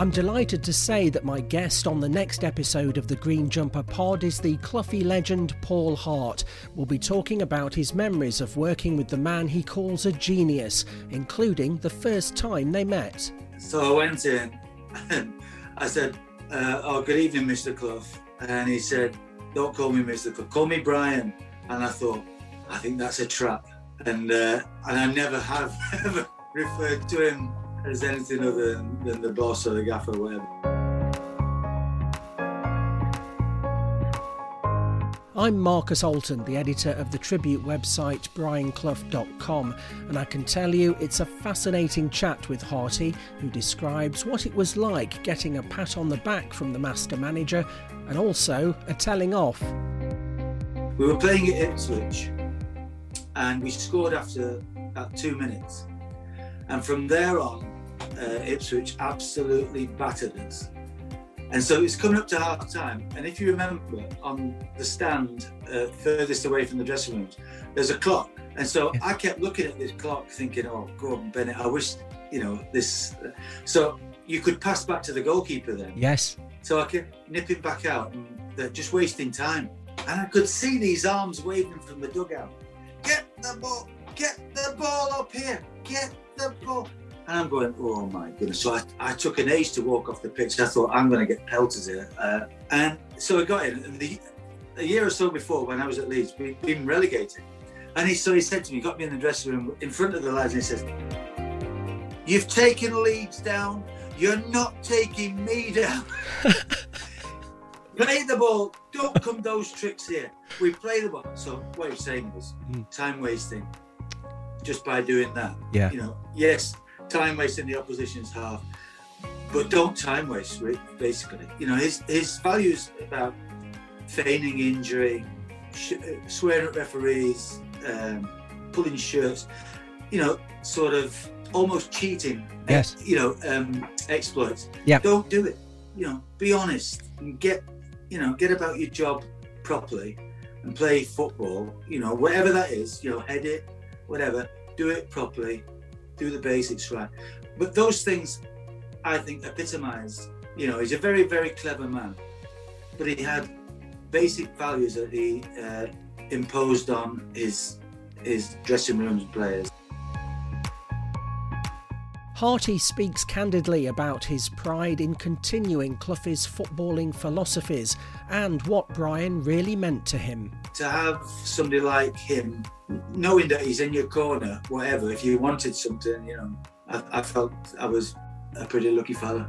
I'm delighted to say that my guest on the next episode of the Green Jumper Pod is the Cloughie legend Paul Hart. We'll be talking about his memories of working with the man he calls a genius, including the first time they met. So I went in and I said, uh, Oh, good evening, Mr. Clough. And he said, Don't call me Mr. Clough, call me Brian. And I thought, I think that's a trap. And, uh, and I never have ever referred to him as anything other than, than the boss or the gaffer or whatever. I'm Marcus Alton, the editor of the tribute website brianclough.com, and I can tell you it's a fascinating chat with Harty, who describes what it was like getting a pat on the back from the master manager and also a telling off. We were playing at Ipswich and we scored after about two minutes. And from there on, uh, Ipswich absolutely battered us. And so it's coming up to half time. And if you remember, on the stand uh, furthest away from the dressing rooms, there's a clock. And so I kept looking at this clock thinking, oh, Gordon Bennett, I wish, you know, this. So you could pass back to the goalkeeper then. Yes. So I kept nipping back out and they're just wasting time. And I could see these arms waving from the dugout. Get the ball, get the ball up here, get the ball. And I'm going, oh my goodness. So I, I took an age to walk off the pitch. I thought, I'm going to get pelted here. Uh, and so I got in. The, a year or so before, when I was at Leeds, we'd been relegated. And he, so he said to me, got me in the dressing room in front of the lads, and he says, You've taken Leeds down. You're not taking me down. play the ball. Don't come those tricks here. We play the ball. So what he's saying was Mm. time wasting just by doing that. Yeah. You know, yes, time wasting the opposition's half, but don't time waste. Basically, you know, his his values about feigning injury, sh- uh, swearing at referees, um, pulling shirts, you know, sort of almost cheating. Yes. You know, um, exploits. Yeah. Don't do it. You know, be honest and get, you know, get about your job properly and play football. You know, whatever that is. You know, head it, whatever. Do it properly. Do the basics right. But those things, I think, epitomise. You know, he's a very, very clever man, but he had basic values that he uh, imposed on his his dressing rooms players. Harty speaks candidly about his pride in continuing Cloughie's footballing philosophies and what Brian really meant to him. to have somebody like him, knowing that he's in your corner, whatever, if you wanted something, you know, I, I felt I was a pretty lucky fella.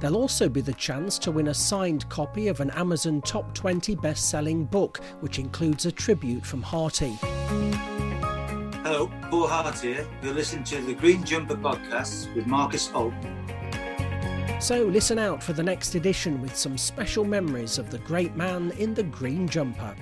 There'll also be the chance to win a signed copy of an Amazon Top 20 best selling book, which includes a tribute from Harty. Hello, Paul Hart here. You're listening to the Green Jumper podcast with Marcus Alt. So listen out for the next edition with some special memories of the great man in the green jumper.